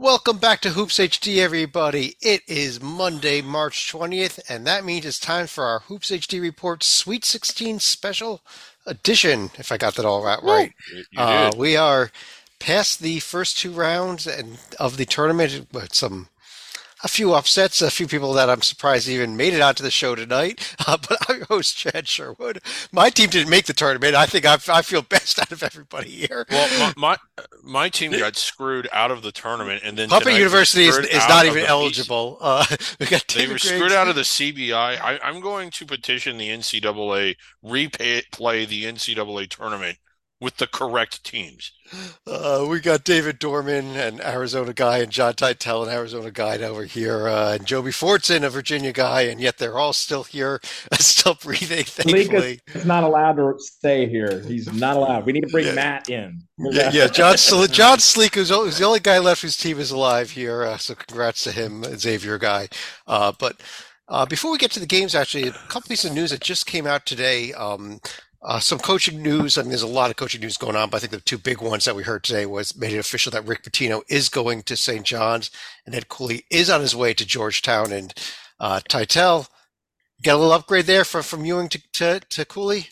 Welcome back to Hoops HD, everybody. It is Monday, March 20th, and that means it's time for our Hoops HD Report Sweet 16 special edition, if I got that all right. right. Uh, we are past the first two rounds and of the tournament with some a few upsets, a few people that I'm surprised even made it onto the show tonight. Uh, but I'm host, Chad Sherwood. My team didn't make the tournament. I think I, I feel best out of everybody here. Well, my, my, my team got screwed out of the tournament, and then Puppet University is, is not even eligible. Uh, we got they were screwed out of the CBI. I, I'm going to petition the NCAA replay the NCAA tournament with the correct teams. Uh, we got David Dorman, an Arizona guy, and John Teitel, an Arizona guy over here, uh, and Joby Fortson, a Virginia guy, and yet they're all still here, still breathing. Thankfully, is not allowed to stay here. He's not allowed. We need to bring yeah. Matt in. Yeah, yeah. John John Sleek, who's, who's, the only guy left whose team is alive here. Uh, so congrats to him, Xavier guy. Uh, but. Uh, before we get to the games, actually, a couple pieces of news that just came out today. Um, uh, some coaching news. I mean, there's a lot of coaching news going on, but I think the two big ones that we heard today was made it official that Rick Pitino is going to St. John's and Ed Cooley is on his way to Georgetown. And uh, Teitel, get a little upgrade there from, from Ewing to, to, to Cooley?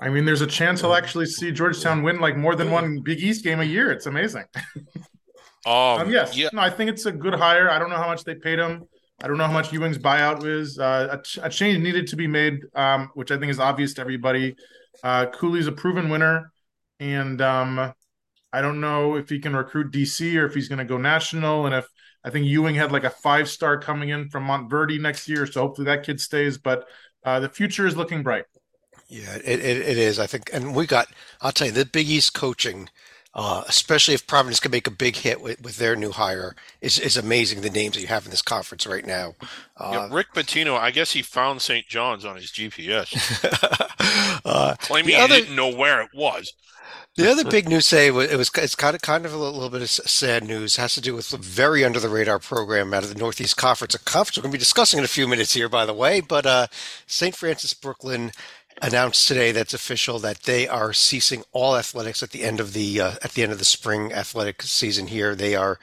I mean, there's a chance he'll actually see Georgetown win like more than one Big East game a year. It's amazing. um, um, yes, yeah. no, I think it's a good hire. I don't know how much they paid him. I don't know how much Ewing's buyout is. Uh, a, a, change needed to be made, um, which I think is obvious to everybody. Uh, Cooley's a proven winner, and um, I don't know if he can recruit DC or if he's going to go national. And if I think Ewing had like a five star coming in from Montverde next year, so hopefully that kid stays. But uh, the future is looking bright. Yeah, it, it, it is. I think, and we got. I'll tell you, the Big East coaching uh, especially if Providence can make a big hit with, with their new hire, is, is amazing. The names that you have in this conference right now. Uh, yeah, Rick Pitino, I guess he found St. John's on his GPS, uh, claiming other, he didn't know where it was. The other big news say it was it's kind of kind of a little bit of sad news. It has to do with a very under the radar program out of the Northeast Conference, a conference we're going to be discussing in a few minutes here, by the way. But uh, St. Francis Brooklyn announced today that's official that they are ceasing all athletics at the end of the uh, at the end of the spring athletic season here. They are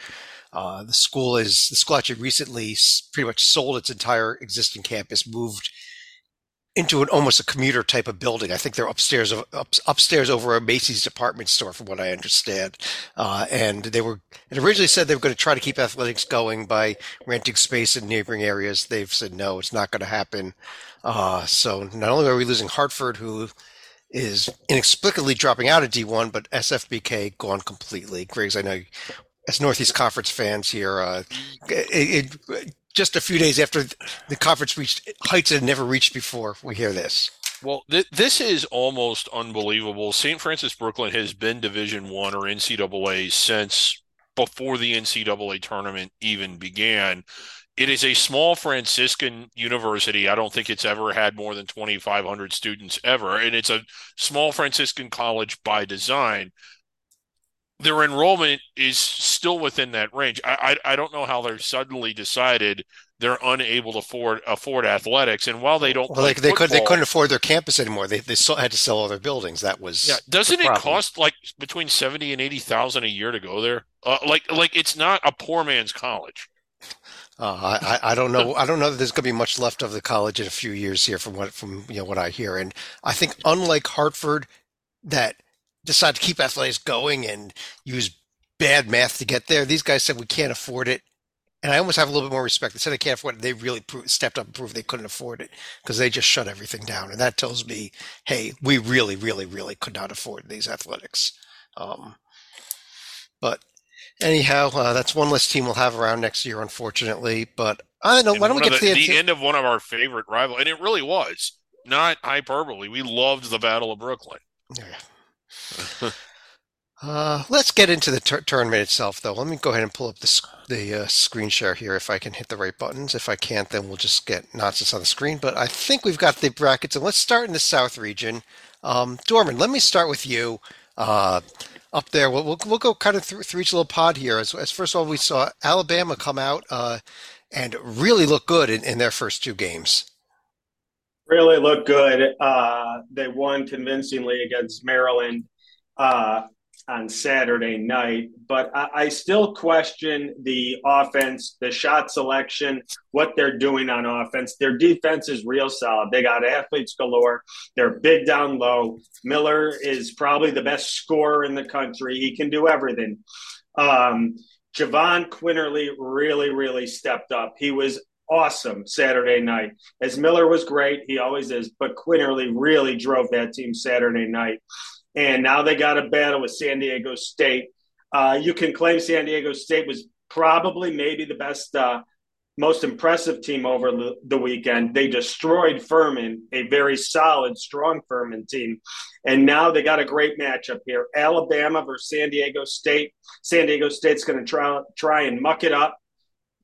uh, the school is the school actually recently pretty much sold its entire existing campus, moved into an almost a commuter type of building. I think they're upstairs up, upstairs over a Macy's department store, from what I understand. Uh, and they were originally said they were going to try to keep athletics going by renting space in neighboring areas. They've said no, it's not going to happen. Uh, so not only are we losing Hartford, who is inexplicably dropping out of D1, but SFBK gone completely. Griggs, I know as Northeast Conference fans here, uh, it, it, just a few days after the conference reached heights it had never reached before, we hear this. Well, th- this is almost unbelievable. St. Francis Brooklyn has been Division One or NCAA since before the NCAA tournament even began. It is a small Franciscan university. I don't think it's ever had more than 2,500 students ever. And it's a small Franciscan college by design. Their enrollment is still within that range. I, I, I don't know how they're suddenly decided they're unable to afford afford athletics. And while they don't, well, they, they could they couldn't afford their campus anymore. They they had to sell all their buildings. That was yeah. Doesn't it cost like between seventy and eighty thousand a year to go there? Uh, like like it's not a poor man's college. Uh, I, I don't know. I don't know that there's going to be much left of the college in a few years here, from what from you know what I hear. And I think unlike Hartford, that decided to keep athletics going and use bad math to get there, these guys said we can't afford it. And I almost have a little bit more respect. They said they can't afford it. They really proved, stepped up and proved they couldn't afford it because they just shut everything down. And that tells me, hey, we really, really, really could not afford these athletics. Um, but anyhow, uh, that's one less team we'll have around next year, unfortunately. But I don't know. why don't we get the, to the, the end of one of our favorite rival, and it really was not hyperbole. We loved the Battle of Brooklyn. Yeah. uh, let's get into the ter- tournament itself, though. Let me go ahead and pull up the the uh, screen share here if I can hit the right buttons. If I can't, then we'll just get nonsense on the screen. But I think we've got the brackets, and let's start in the South region. Um, Dorman, let me start with you. Uh, up there. We'll, we'll, we'll go kind of through, through each little pod here. As, as, first of all, we saw Alabama come out uh, and really look good in, in, their first two games. Really look good. Uh, they won convincingly against Maryland. Uh, on Saturday night, but I, I, still question the offense, the shot selection, what they're doing on offense. Their defense is real solid. They got athletes galore. They're big down low. Miller is probably the best scorer in the country. He can do everything. Um, Jahvon Quinerly really, really stepped up. He was awesome Saturday night. As Miller was great, he always is, but Quinerly really drove that team Saturday night and now they got a battle with San Diego State. Uh, you can claim San Diego State was probably maybe the best, uh, most impressive team over the, weekend. They destroyed Furman, a very solid, strong Furman team, and now they got a great matchup here: Alabama versus San Diego State. San Diego State's going to try try and muck it up,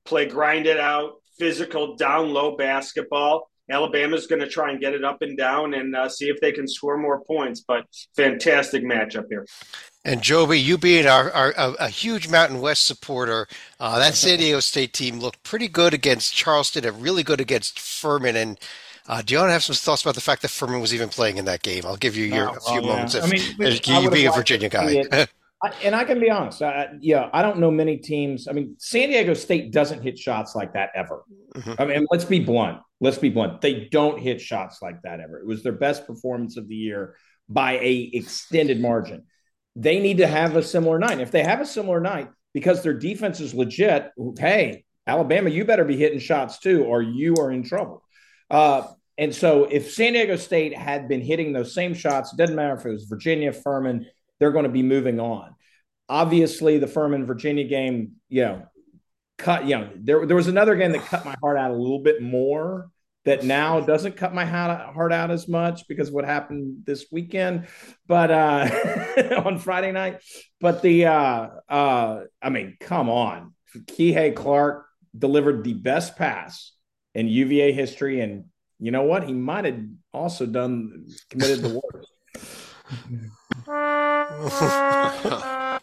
play grind it out, physical down low basketball. Alabama's going to try and get it up and down and uh, see if they can score more points. But fantastic matchup here. And Joby, you being our, our a, a, huge Mountain West supporter, uh, that San Diego State team looked pretty good against Charleston and really good against Furman. And uh, do you want to have some thoughts about the fact that Furman was even playing in that game? I'll give you your oh, a few yeah. moments. If, I mean, you being a Virginia guy. I, and I can be honest. I, yeah, I don't know many teams. I mean, San Diego State doesn't hit shots like that ever. Mm-hmm. I mean, let's be blunt. Let's be blunt. They don't hit shots like that ever. It was their best performance of the year by a extended margin. They need to have a similar night. If they have a similar night, because their defense is legit, hey, Alabama, you better be hitting shots too, or you are in trouble. Uh, and so, if San Diego State had been hitting those same shots, it doesn't matter if it was Virginia, Furman, they're going to be moving on. Obviously, the Furman Virginia game, you know, cut, you know, there, there was another game that cut my heart out a little bit more that now doesn't cut my heart out as much because what happened this weekend, but uh, on Friday night. But the, uh, uh, I mean, come on. Kihei Clark delivered the best pass in UVA history. And you know what? He might have also done committed the worst.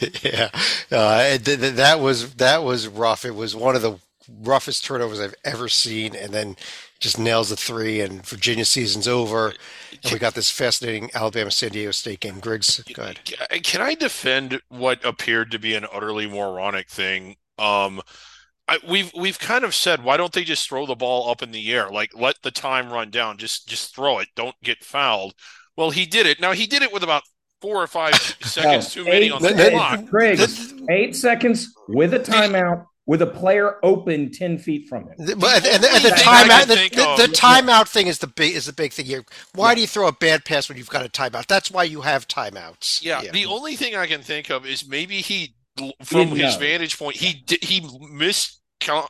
yeah, uh, th- th- that was that was rough. It was one of the roughest turnovers I've ever seen, and then just nails the three. And Virginia season's over, and we got this fascinating Alabama San Diego State game. Griggs, go ahead. Can I defend what appeared to be an utterly moronic thing? Um, I, we've we've kind of said why don't they just throw the ball up in the air like let the time run down just just throw it don't get fouled well, he did it. Now he did it with about four or five seconds too many on the clock. Craig, eight seconds with a timeout with a player open ten feet from him. But and, the, and the timeout, the, the, the, timeout thing is the big is the big thing here. Why yeah. do you throw a bad pass when you've got a timeout? That's why you have timeouts. Yeah, yeah. the only thing I can think of is maybe he, from his vantage point, he he missed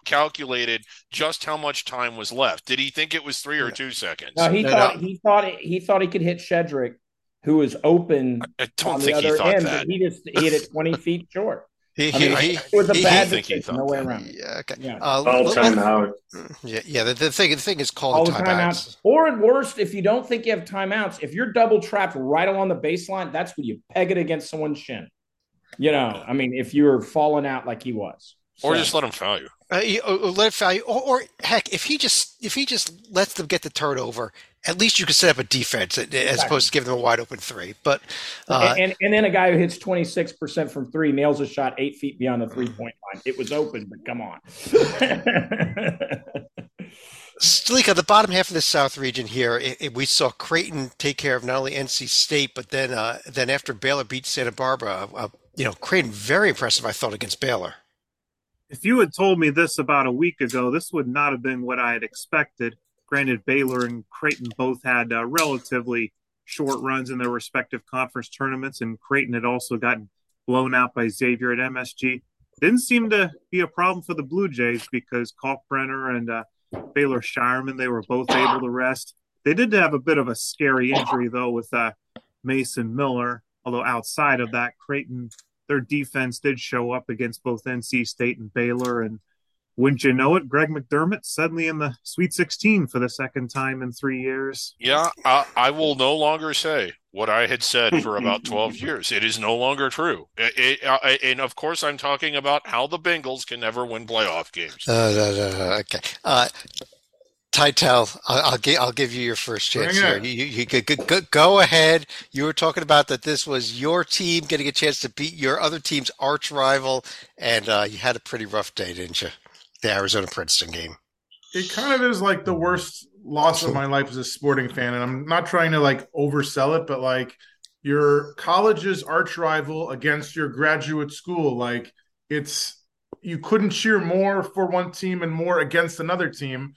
calculated just how much time was left. Did he think it was three or two seconds? No, he no, thought no. he thought he thought he could hit Shedrick, who was open. I don't think he thought end, that. he just hit it twenty feet short. He, I mean, he, it was a he, bad decision. No way around. Yeah. Okay. Yeah. Uh, All timeout. Yeah. Yeah. The, the, thing. The thing is called timeouts. timeouts. Or at worst, if you don't think you have timeouts, if you're double trapped right along the baseline, that's when you peg it against someone's shin. You know, I mean, if you're falling out like he was, so. or just let him foul you. Uh, let value, or, or, heck, if he just if he just lets them get the turnover, at least you can set up a defense as exactly. opposed to giving them a wide open three. But uh, and, and then a guy who hits twenty six percent from three nails a shot eight feet beyond the three point line. It was open, but come on. Stalika, the bottom half of the South region here, it, it, we saw Creighton take care of not only NC State, but then uh, then after Baylor beat Santa Barbara, uh, you know, Creighton very impressive, I thought, against Baylor if you had told me this about a week ago, this would not have been what I had expected. Granted, Baylor and Creighton both had uh, relatively short runs in their respective conference tournaments, and Creighton had also gotten blown out by Xavier at MSG. Didn't seem to be a problem for the Blue Jays because Kalkbrenner and uh, Baylor Scheierman, they were both able to rest. They did have a bit of a scary injury, though, with uh, Mason Miller. Although outside of that, Creighton their defense did show up against both NC State and Baylor. And wouldn't you know it, Greg McDermott suddenly in the Sweet 16 for the second time in three years. Yeah, I, I will no longer say what I had said for about 12 years. It is no longer true. It, it, uh, and of course, I'm talking about how the Bengals can never win playoff games. Uh, uh, okay. Uh, Teitel, I'll, I'll, give, I'll give you your first chance here. You, you, you go, go, go, ahead. You were talking about that this was your team getting a chance to beat your other team's arch rival, and uh, you had a pretty rough day, didn't you? The Arizona Princeton game. It kind of is like the worst loss of my life as a sporting fan, and I'm not trying to like oversell it, but like your college's arch rival against your graduate school, like it's you couldn't cheer more for one team and more against another team.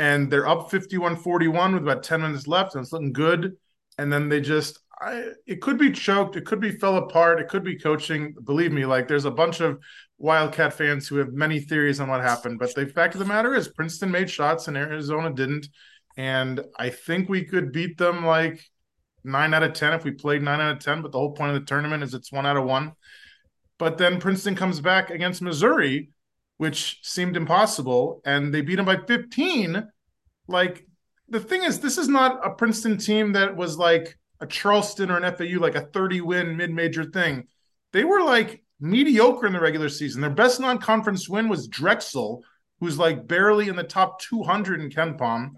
And they're up 51 41 with about 10 minutes left, and it's looking good. And then they just, I, it could be choked, it could be fell apart, it could be coaching. Believe me, like there's a bunch of Wildcat fans who have many theories on what happened. But the fact of the matter is, Princeton made shots and Arizona didn't. And I think we could beat them like nine out of 10 if we played nine out of 10. But the whole point of the tournament is it's one out of one. But then Princeton comes back against Missouri, which seemed impossible, and they beat them by 15. Like the thing is, this is not a Princeton team that was like a Charleston or an FAU, like a 30 win mid major thing. They were like mediocre in the regular season. Their best non conference win was Drexel, who's like barely in the top 200 in KenPom.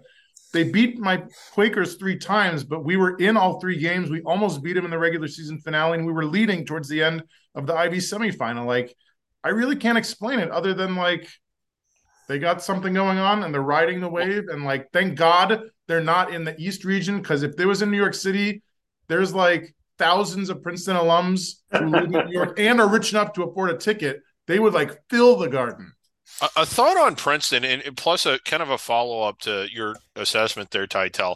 They beat my Quakers three times, but we were in all three games. We almost beat them in the regular season finale, and we were leading towards the end of the Ivy semifinal. Like, I really can't explain it other than like they got something going on and they're riding the wave. And like, thank God they're not in the East region because if there was in New York City, there's like thousands of Princeton alums who live in New York and are rich enough to afford a ticket. They would like fill the garden. A, thought on Princeton, and, plus a kind of a follow up to your assessment there, Teitel.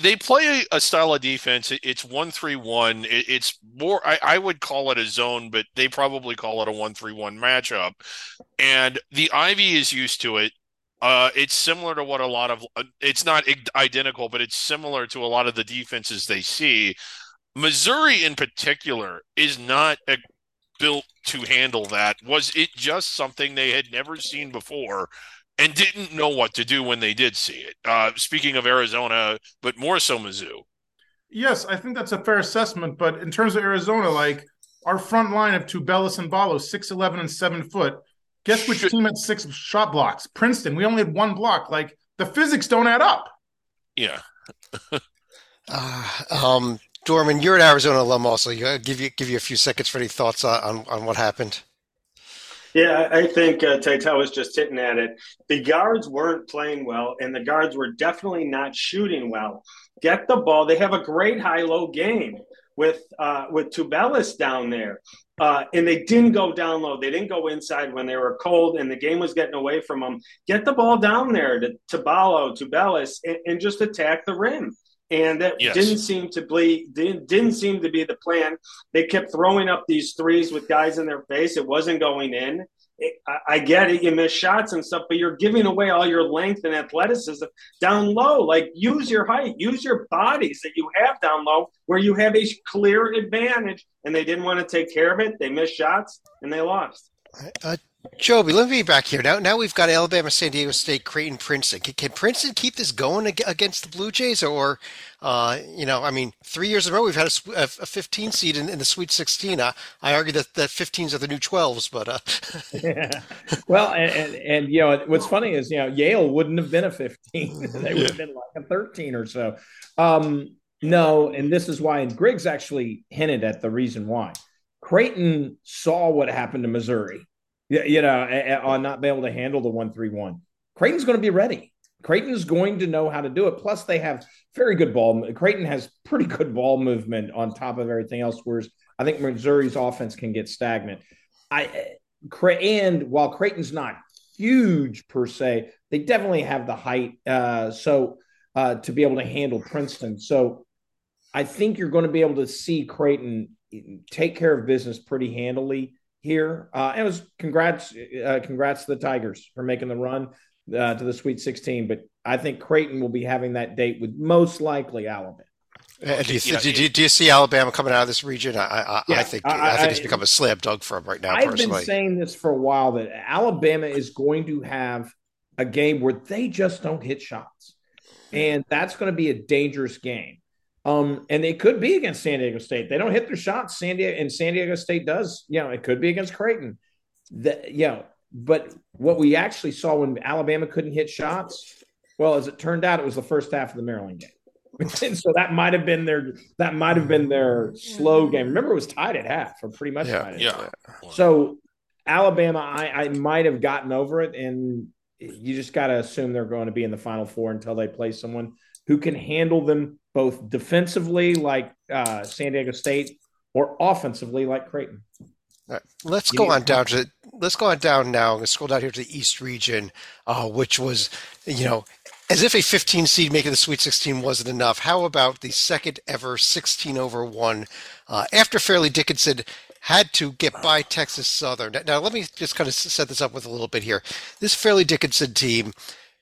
They play a, a style of defense. it's one three one. it's more. I, I, would call it a zone, but they probably call it a one three one matchup. And the Ivy is used to it. Uh, it's similar to what a lot of. Uh, it's not identical, but it's similar to a lot of the defenses they see. Missouri, in particular, is not a built to handle that? Was it just something they had never seen before and didn't know what to do when they did see it? Uh, speaking of Arizona, but more so Mizzou. Yes, I think that's a fair assessment. But in terms of Arizona, like our front line of Tubelis and Ballo, 6'11 and 7 foot. Guess which Should... team had six shot blocks? Princeton. We only had one block. Like the physics don't add up. Yeah. uh, um, Dorman, you're an Arizona alum, also. You give you give you a few seconds for any thoughts on on, what happened. Yeah, I think uh, Teitel was just hitting at it. The guards weren't playing well, and the guards were definitely not shooting well. Get the ball. They have a great high-low game with uh, with Tubelis down there, uh, and they didn't go down low. They didn't go inside when they were cold, and the game was getting away from them. Get the ball down there to Taballo, Tubelis, and, and just attack the rim and that yes. didn't seem to be didn't, didn't seem to be the plan. They kept throwing up these threes with guys in their face. It wasn't going in. It, I, I, get it, you miss shots and stuff, but you're giving away all your length and athleticism down low. Like use your height, use your bodies that you have down low, where you have a clear advantage. And they didn't want to take care of it. They missed shots and they lost. Uh, Joby, let me be back here. Now, now we've got Alabama, San Diego State, Creighton, Princeton. Can, can Princeton keep this going against the Blue Jays? Or, uh, you know, I mean, three years in a row we've had a, a 15 seed in, in, the Sweet 16. I, I argue that, that 15s are the new 12s, but. Uh... yeah. Well, and, and, and, you know, what's funny is, you know, Yale wouldn't have been a 15. they would have been like a 13 or so. Um, no, and this is why, and Griggs actually hinted at the reason why. Creighton saw what happened to Missouri you know, on not being able to handle the one three one. Creighton's going to be ready. Creighton's going to know how to do it. Plus, they have very good ball. Creighton has pretty good ball movement on top of everything else. Whereas I think Missouri's offense can get stagnant. I and while Creighton's not huge per se, they definitely have the height. Uh, so uh, to be able to handle Princeton. So I think you're going to be able to see Creighton take care of business pretty handily here. Uh, it was congrats, uh, congrats to the Tigers for making the run uh, to the Sweet 16. But I think Creighton will be having that date with most likely Alabama. Uh, do, you, do, you, do, you, see Alabama coming out of this region? I, I, yeah, I think I, I, think it's become a slam dunk for them right now. I've personally. been saying this for a while that Alabama is going to have a game where they just don't hit shots, and that's going to be a dangerous game. Um, and they could be against San Diego State. They don't hit their shots. San Diego and San Diego State does. You know, it could be against Creighton. That you know, but what we actually saw when Alabama couldn't hit shots, Well, as it turned out, it was the first half of the Maryland game. and so that might have been their that might have been their slow game. Remember, it was tied at half, or pretty much yeah, tied. yeah. So Alabama, I, I might have gotten over it, and you just got to assume they're going to be in the Final Four until they play someone who can handle them both defensively, like uh, San Diego State, or offensively, like Creighton. Right. Let's you go on down to let's go on down now. Let's scroll down here to the East region, uh, which was, you know, as if a 15 seed making the Sweet 16 wasn't enough. How about the second ever 16 over one uh, after Fairleigh Dickinson had to get by Texas Southern. Now, let me just kind of set this up with a little bit here. This Fairleigh Dickinson team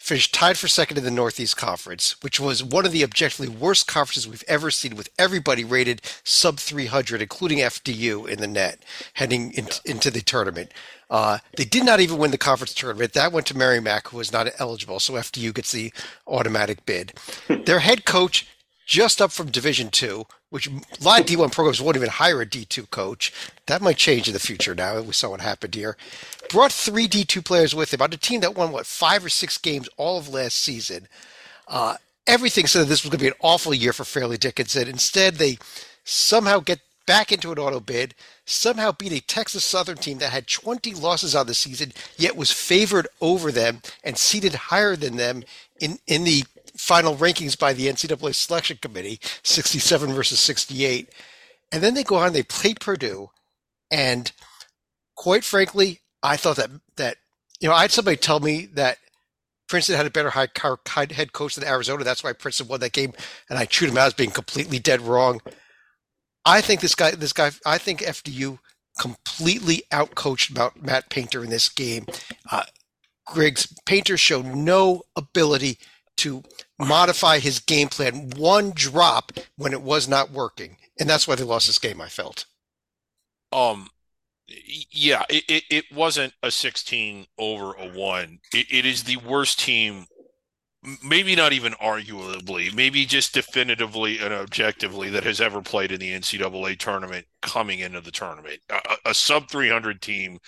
finished tied for second in the Northeast Conference, which was one of the objectively worst conferences we've ever seen, with everybody rated sub 300, including FDU in the net, heading in, into the tournament. Uh, they did not even win the conference tournament. That went to Merrimack, who was not eligible, so FDU gets the automatic bid. Their head coach, just up from Division Two, which a lot of D1 programs won't even hire a D2 coach. That might change in the future now. We saw what happened here. Brought three D2 players with him on a team that won, what, five or six games all of last season. Uh, everything said this was going to be an awful year for Fairleigh Dickinson. Instead, they somehow get back into an auto bid, somehow beat a Texas Southern team that had 20 losses on the season, yet was favored over them and seated higher than them in, in the final rankings by the NCAA selection committee, 67 versus 68. And then they go on, they play Purdue. And quite frankly, I thought that, that, you know, I had somebody tell me that Princeton had a better high head coach than Arizona. That's why Princeton won that game. And I chewed him out as being completely dead wrong. I think this guy, this guy, I think FDU completely outcoached Matt Painter in this game. Uh, Griggs Painter showed no ability to modify his game plan one drop when it was not working, and that's why they lost this game. I felt. Um, yeah, it, it, it wasn't a 16 over a one. It, it is the worst team, maybe not even arguably, maybe just definitively and objectively that has ever played in the NCAA tournament coming into the tournament. A, a sub 300 team.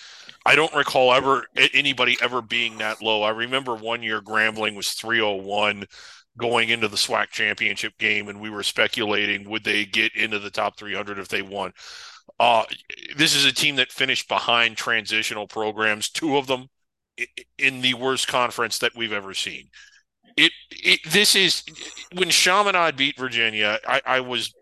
I don't recall ever anybody ever being that low. I remember one year Grambling was 301 going into the SWAC championship game, and we were speculating would they get into the top 300 if they won. Uh, this is a team that finished behind transitional programs, two of them in the worst conference that we've ever seen. It, this is when Chaminade beat Virginia. I, I was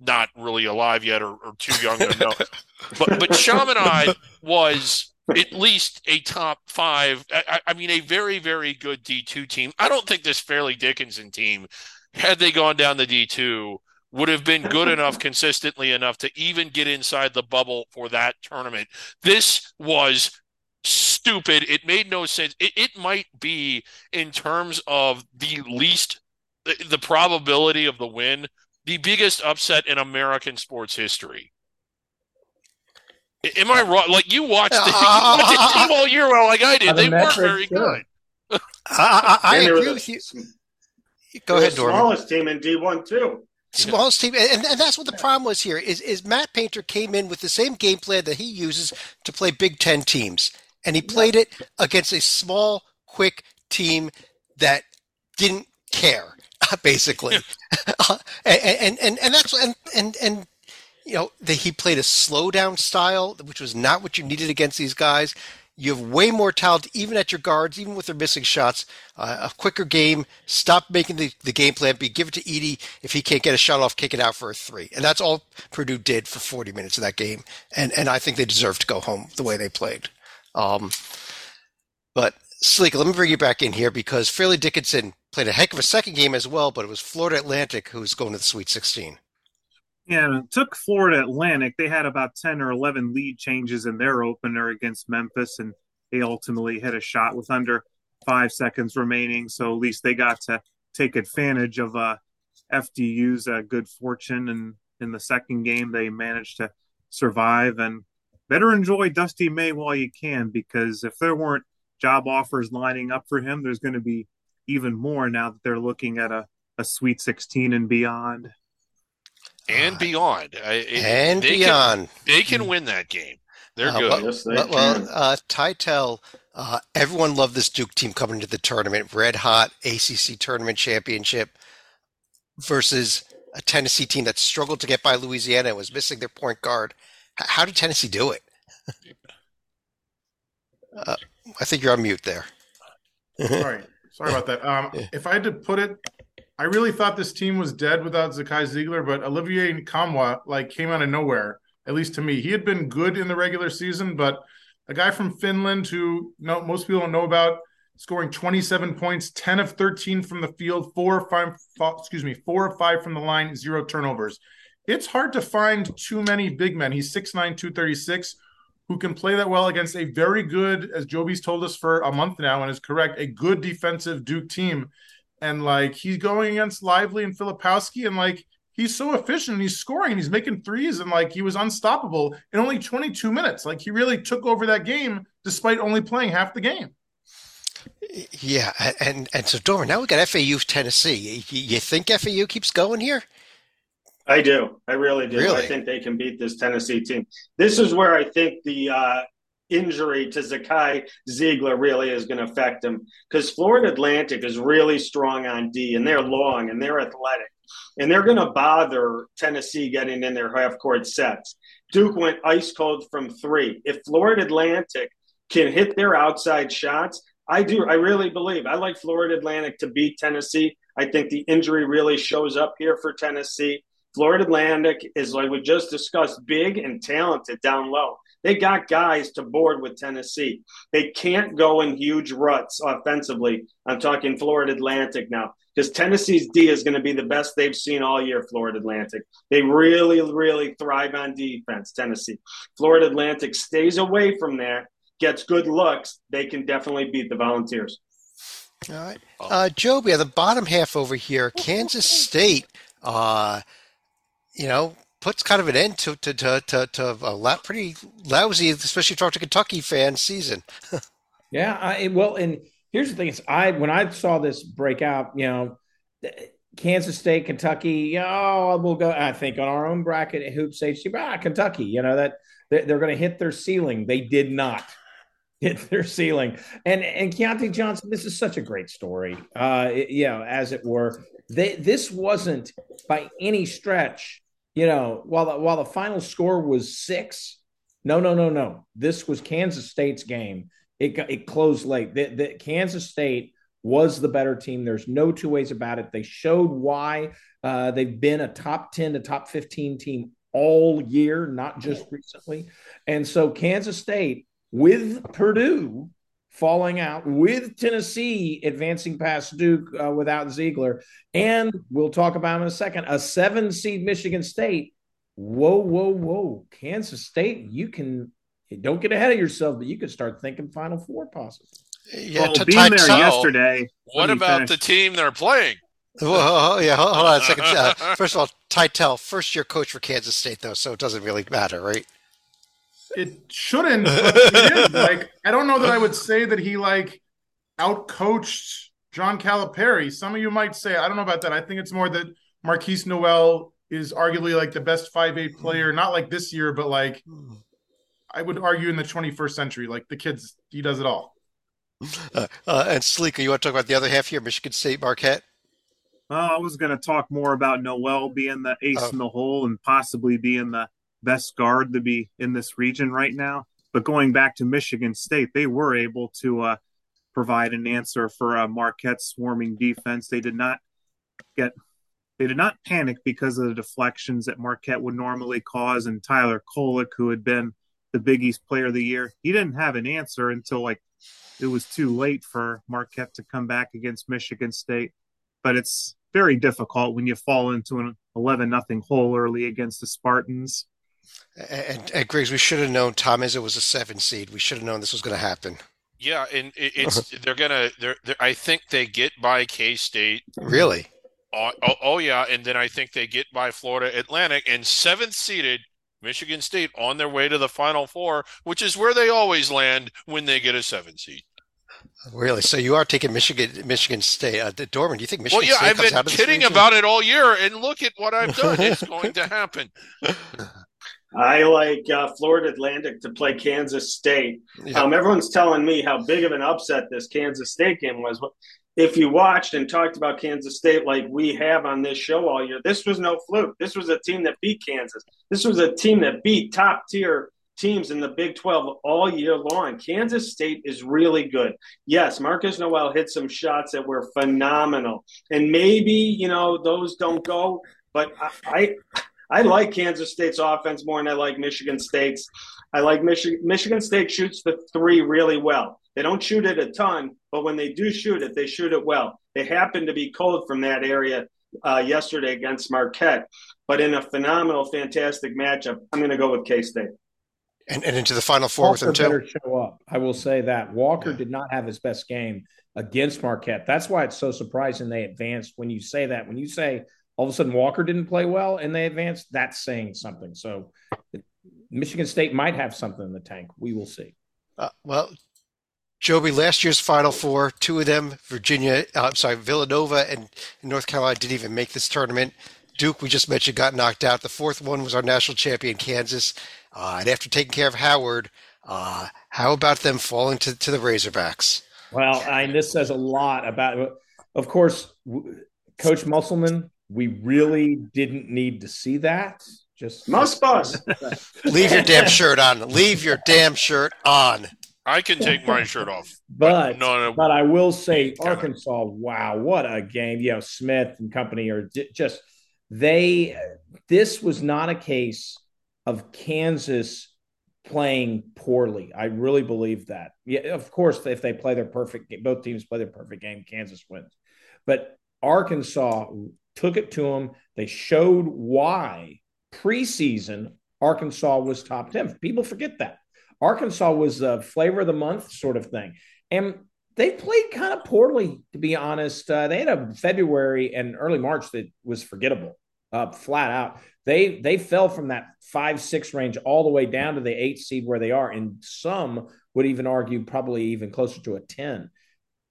not really alive yet or, or too young to know, but but Chaminade was at least a top five. I, I, mean, a very, very good D2 team. I don't think this Fairleigh Dickinson team, had they gone down the D2, would have been good enough consistently enough to even get inside the bubble for that tournament. This was stupid. It made no sense. It, it might be, in terms of the least, the, the probability of the win, the biggest upset in American sports history. Am I wrong? Like you watched, the, you watched the team all year well, like I did. They weren't very good. I, I, I agree with you. Go ahead, Dorman. Smallest team in D one too. Smallest team, and, and that's what the problem was here. Is is Matt Painter came in with the same game plan that he uses to play Big Ten teams, and he played it against a small, quick team that didn't care, basically. and, and, and and that's and and and you know, that he played a slow down style, which was not what you needed against these guys. You have way more talent, even at your guards, even with their missing shots. Uh, a quicker game. Stop making the, the game plan. Be give it to Edey if he can't get a shot off, kick it out for a three, and that's all Purdue did for 40 minutes of that game. And and I think they deserve to go home the way they played. Um, but Sleek, let me bring you back in here because Fairleigh Dickinson played a heck of a second game as well, but it was Florida Atlantic who was going to the Sweet 16. Yeah, it took Florida Atlantic. They had about 10 or 11 lead changes in their opener against Memphis, and they ultimately hit a shot with under five seconds remaining. So at least they got to take advantage of uh, FDU's uh, good fortune. And in the second game, they managed to survive. And better enjoy Dusty May while you can, because if there weren't job offers lining up for him, there's going to be even more now that they're looking at a, a Sweet 16 and beyond and beyond. and they beyond. Can, they can win that game. They're uh, good. Well, yes, they well, well uh, Teitel Uh, everyone loved this Duke team coming into the tournament, red hot ACC tournament championship versus a Tennessee team that struggled to get by Louisiana and was missing their point guard. How did Tennessee do it? uh, I think you're on mute there. Sorry, sorry about that. Um, if I had to put it, I really thought this team was dead without Zakai Ziegler, but Olivier Nkamhoua like came out of nowhere. At least to me, he had been good in the regular season, but a guy from Finland who no, most people don't know about, scoring 27 points, 10 of 13 from the field, four or five, excuse me, four or five from the line, zero turnovers. It's hard to find too many big men. He's 6'9, 236 who can play that well against a very good, as Joby's told us for a month now, and is correct, a good defensive Duke team. And like he's going against Lively and Filipowski, and like he's so efficient. and He's scoring, and he's making threes, and like he was unstoppable in only 22 minutes. Like he really took over that game despite only playing half the game. Yeah, and and so Dorman, now we got FAU Tennessee. You think FAU keeps going here? I do. I really do. Really? I think they can beat this Tennessee team. This is where I think the uh, injury to Zakai Ziegler really is going to affect them because Florida Atlantic is really strong on D and they're long and they're athletic and they're going to bother Tennessee getting in their half court sets. Duke went ice cold from three. If Florida Atlantic can hit their outside shots, I do. I really believe. I like Florida Atlantic to beat Tennessee. I think the injury really shows up here for Tennessee. Florida Atlantic is, like we just discussed, big and talented down low. They got guys to board with Tennessee. They can't go in huge ruts offensively. I'm talking Florida Atlantic now because Tennessee's D is going to be the best they've seen all year, Florida Atlantic. They really, really thrive on defense, Tennessee. Florida Atlantic stays away from there, gets good looks. They can definitely beat the Volunteers. All right. Uh, Joby, the bottom half over here, Kansas State. Uh, you know, puts kind of an end to to to to, to a pretty lousy, especially talk to Kentucky fan season. yeah, I, well, and here's the thing: is I when I saw this break out, you know. Kansas State, Kentucky, oh, we'll go. I think on our own bracket at Hoops HD, ah, Kentucky, you know that they're, they're going to hit their ceiling. They did not hit their ceiling. And and Keyontae Johnson, this is such a great story. Uh, it, you know, as it were, they, this wasn't by any stretch you know, while the, while the final score was six, no, no, no, no. This was Kansas State's game. It it closed late. The, the, Kansas State was the better team. There's no two ways about it. They showed why uh, they've been a top ten to top fifteen team all year, not just recently. And so Kansas State with Purdue falling out with Tennessee advancing past Duke uh, without Ziegler. And we'll talk about in a second a seven seed Michigan State. Whoa, whoa, whoa. Kansas State, you can don't get ahead of yourself, but you can start thinking Final Four possibly. Yeah, well, being there yesterday. What about the team they're playing? Well, yeah, hold, hold on a second. Uh, first of all, Teitel, first year coach for Kansas State, though, so it doesn't really matter, right? It shouldn't. But it is. Like I don't know that I would say that he like outcoached John Calipari. Some of you might say I don't know about that. I think it's more that Markquis Nowell is arguably like the best five eight player, not like this year, but like I would argue in the 21st century. Like the kids, he does it all. Uh, uh, and Sleeker, you want to talk about the other half here, Michigan State Marquette? Uh, I was going to talk more about Nowell being the ace oh. in the hole and possibly being the best guard to be in this region right now. But going back to Michigan State, they were able to uh, provide an answer for uh, Marquette's swarming defense. They did not get they did not panic because of the deflections that Marquette would normally cause. And Tyler Kolek, who had been the Big East Player of the Year, he didn't have an answer until like it was too late for Marquette to come back against Michigan State. But it's very difficult when you fall into an 11 nothing hole early against the Spartans. And, and Griggs, we should have known Tom Izzo was a seven seed. We should have known this was going to happen. Yeah, and it's they're gonna. They're, they're, I think they get by K State. Really? Oh, oh, oh, yeah, and then I think they get by Florida Atlantic and seventh seeded Michigan State on their way to the Final Four, which is where they always land when they get a seven seed. Really? So you are taking Michigan, Michigan State, uh, Dorman? Do you think Michigan? Well, yeah, State I've been kidding about it all year, and look at what I've done. It's going to happen. I like uh, Florida Atlantic to play Kansas State. Yeah. Um, everyone's telling me how big of an upset this Kansas State game was. If you watched and talked about Kansas State like we have on this show all year, this was no fluke. This was a team that beat Kansas. This was a team that beat top tier teams in the Big 12 all year long. Kansas State is really good. Yes, Markquis Nowell hit some shots that were phenomenal. And maybe, you know, those don't go, but I, I I like Kansas State's offense more than I like Michigan State's. I like Michigan. Michigan State shoots the three really well. They don't shoot it a ton, but when they do shoot it, they shoot it well. They happen to be cold from that area uh, yesterday against Marquette, but in a phenomenal, fantastic matchup, I'm going to go with K State. And, and into the final four Walker with them too. Better show up. I will say that Walker yeah. did not have his best game against Marquette. That's why it's so surprising they advanced. When you say that, when you say all of a sudden Walker didn't play well and they advanced, that's saying something. So Michigan State might have something in the tank. We will see. Uh, well, Joby, last year's Final Four, two of them, Virginia, uh, I'm sorry, Villanova and North Carolina didn't even make this tournament. Duke, we just mentioned, got knocked out. The fourth one was our national champion, Kansas. Uh, and after taking care of Howard, uh, how about them falling to, to the Razorbacks? Well, I mean, this says a lot about, of course, Coach Musselman we really didn't need to see that. Just Muss Bus. Leave your damn shirt on. Leave your damn shirt on. I can take my shirt off. But, but no, no, but I will say Arkansas, wow, what a game. You know, Smith and company are just they this was not a case of Kansas playing poorly. I really believe that. Yeah, of course, if they play their perfect game, both teams play their perfect game, Kansas wins. But Arkansas took it to them. They showed why preseason Arkansas was top 10. People forget that. Arkansas was the flavor of the month sort of thing. And they played kind of poorly, to be honest. Uh, they had a February and early March that was forgettable, uh, flat out. They they fell from that five six range all the way down to the eight seed where they are, and some would even argue probably even closer to a ten.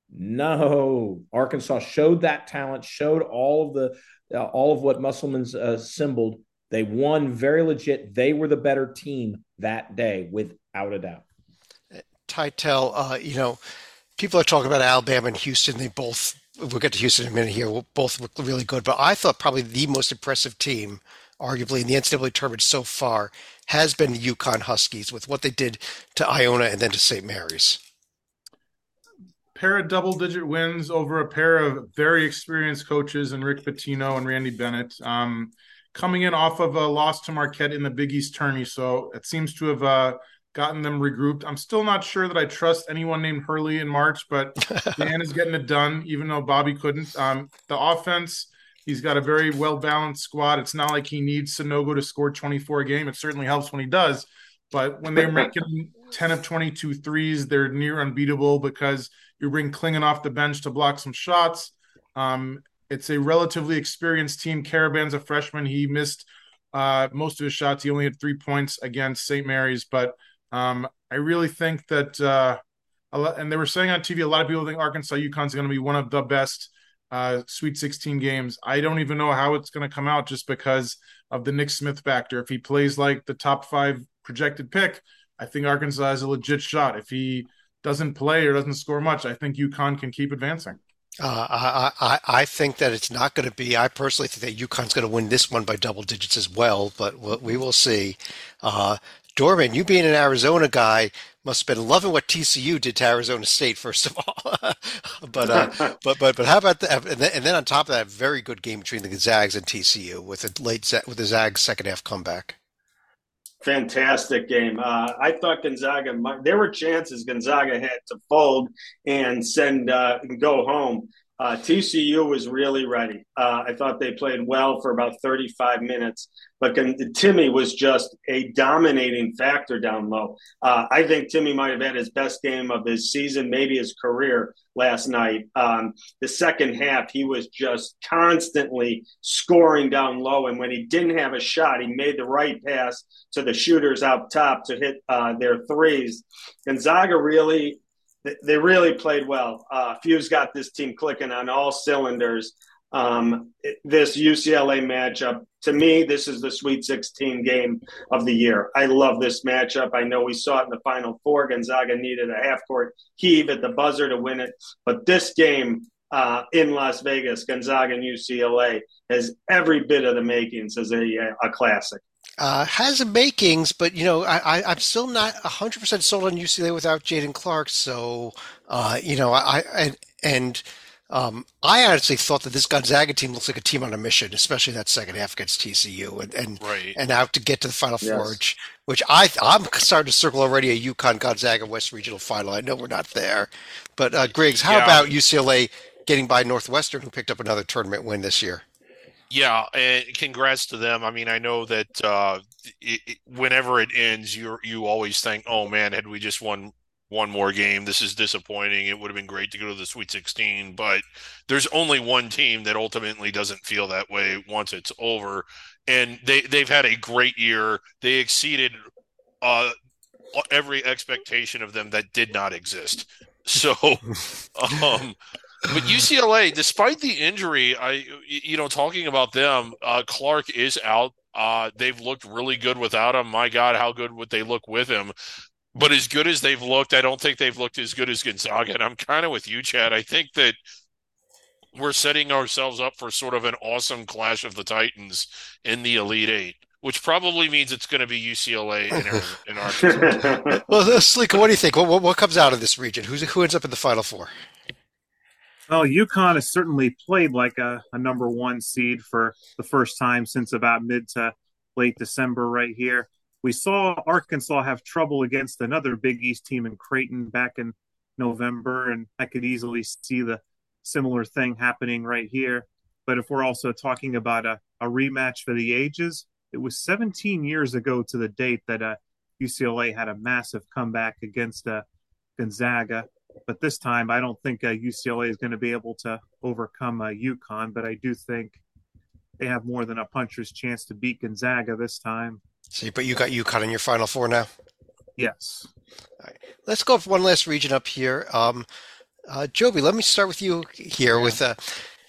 No, Arkansas showed that talent, showed all of the uh, all of what Musselman's uh, assembled. They won very legit. They were the better team that day, without a doubt. Teitel, uh, you know, people are talking about Alabama and Houston. They both, we'll get to Houston in a minute here, both look really good. But I thought probably the most impressive team, arguably, in the NCAA tournament so far has been the UConn Huskies with what they did to Iona and then to St. Mary's pair of double digit wins over a pair of very experienced coaches and Rick Pitino and Randy Bennett. Um, coming in off of a loss to Marquette in the Big East tourney, so it seems to have uh, gotten them regrouped. I'm still not sure that I trust anyone named Hurley in March, but Dan is getting it done, even though Bobby couldn't. Um, the offense, he's got a very well balanced squad. It's not like he needs Sanogo to score 24 a game. It certainly helps when he does. But when they're making 10 of 22 threes, they're near unbeatable because – you bring Clingan off the bench to block some shots. Um, it's a relatively experienced team. Karaban's a freshman. He missed uh, most of his shots. He only had three points against St. Mary's, but um, I really think that. Uh, lot, and they were saying on TV, a lot of people think Arkansas UConn is going to be one of the best uh, Sweet 16 games. I don't even know how it's going to come out just because of the Nick Smith factor. If he plays like the top five projected pick, I think Arkansas has a legit shot. If he doesn't play or doesn't score much, I think UConn can keep advancing. Uh, I, I, I think that it's not going to be. I personally think that UConn's going to win this one by double digits as well, but we will see. Uh, Dorman, you being an Arizona guy, must have been loving what TCU did to Arizona State, first of all. but, uh, but but but how about that? And then, and then, on top of that, very good game between the Zags and TCU with a late with the Zags second half comeback. Fantastic game. Uh, I thought Gonzaga. There were chances Gonzaga had to fold and send uh, and go home. Uh, TCU was really ready. Uh, I thought they played well for about 35 minutes, but Timme was just a dominating factor down low. Uh, I think Timme might have had his best game of his season, maybe his career last night. Um, the second half, he was just constantly scoring down low. And when he didn't have a shot, he made the right pass to the shooters out top to hit uh, their threes. Gonzaga really they really played well. Uh, Few's got this team clicking on all cylinders. um, this UCLA matchup. To me, this is the Sweet 16 game of the year. I love this matchup. I know we saw it in the Final Four. Gonzaga needed a half court heave at the buzzer to win it. But this game uh, in Las Vegas, Gonzaga and UCLA, has every bit of the makings as a, a classic. Uh, has a makings, but you know, I, I, am still not 100% sold on UCLA without Jaylen Clark. So, uh, you know, I, I and um, I honestly thought that this Gonzaga team looks like a team on a mission, especially that second half against TCU and and, right. and out to get to the Final yes. Four, which, which I I'm starting to circle already a UConn Gonzaga West Regional Final. I know we're not there, but uh, Griggs, how yeah. about UCLA getting by Northwestern, who picked up another tournament win this year? Yeah, and congrats to them. I mean, I know that uh, it, it, whenever it ends, you you always think, "Oh man, had we just won one more game. This is disappointing. It would have been great to go to the Sweet 16, but there's only one team that ultimately doesn't feel that way once it's over. And they they've had a great year. They exceeded uh, every expectation of them that did not exist. So, um, but UCLA, despite the injury, I you know talking about them, uh, Clark is out. Uh, they've looked really good without him. My God, how good would they look with him? But as good as they've looked, I don't think they've looked as good as Gonzaga. And I'm kind of with you, Chad. I think that we're setting ourselves up for sort of an awesome clash of the Titans in the Elite Eight, which probably means it's going to be UCLA in our. In our well, Salika, what do you think? What, what, what comes out of this region? Who's, who ends up in the Final Four? Well, UConn has certainly played like a, a number one seed for the first time since about mid to late December, right here we saw Arkansas have trouble against another Big East team in Creighton back in November, and I could easily see the similar thing happening right here. But if we're also talking about a, a rematch for the ages, it was 17 years ago to the date that uh, UCLA had a massive comeback against uh, Gonzaga. But this time, I don't think uh, UCLA is going to be able to overcome uh, UConn. But I do think they have more than a puncher's chance to beat Gonzaga this time. See, but you got UConn in your Final Four now. Yes. All right. Let's go for one last region up here. Um, uh, Joby, let me start with you here yeah. with uh,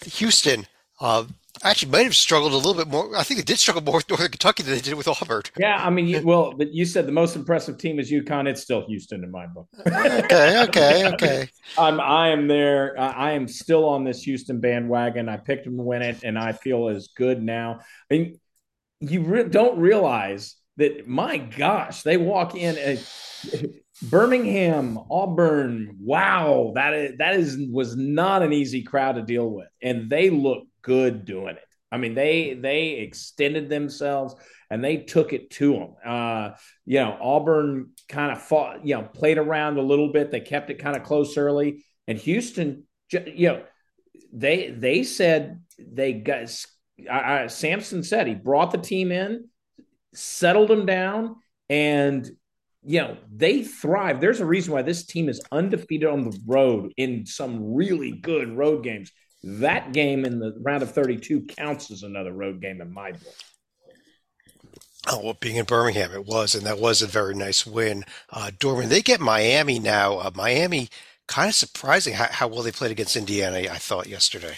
Houston. Uh, actually might have struggled a little bit more. I think they did struggle more with Northern Kentucky than they did with Auburn. Yeah, I mean, you, well, but you said the most impressive team is UConn. It's still Houston in my book. okay, okay, okay. I'm I am there. I am still on this Houston bandwagon. I picked them to win it, and I feel as good now. I mean, you re- don't realize that. My gosh, they walk in. A, Birmingham, Auburn. Wow, that is that is was not an easy crowd to deal with, and they look good doing it. I mean, they they extended themselves and they took it to them. Uh, you know, Auburn kind of fought, you know, played around a little bit. They kept it kind of close early, and Houston, you know, they they said they got. I, I, Sampson said he brought the team in, settled them down, and you know, they thrive. There's a reason why this team is undefeated on the road in some really good road games. That game in the round of 32 counts as another road game in my book. Oh, well, being in Birmingham, it was, and that was a very nice win. Uh, Dorman, they get Miami now. Uh, Miami, kind of surprising how, how, well they played against Indiana, I thought, yesterday.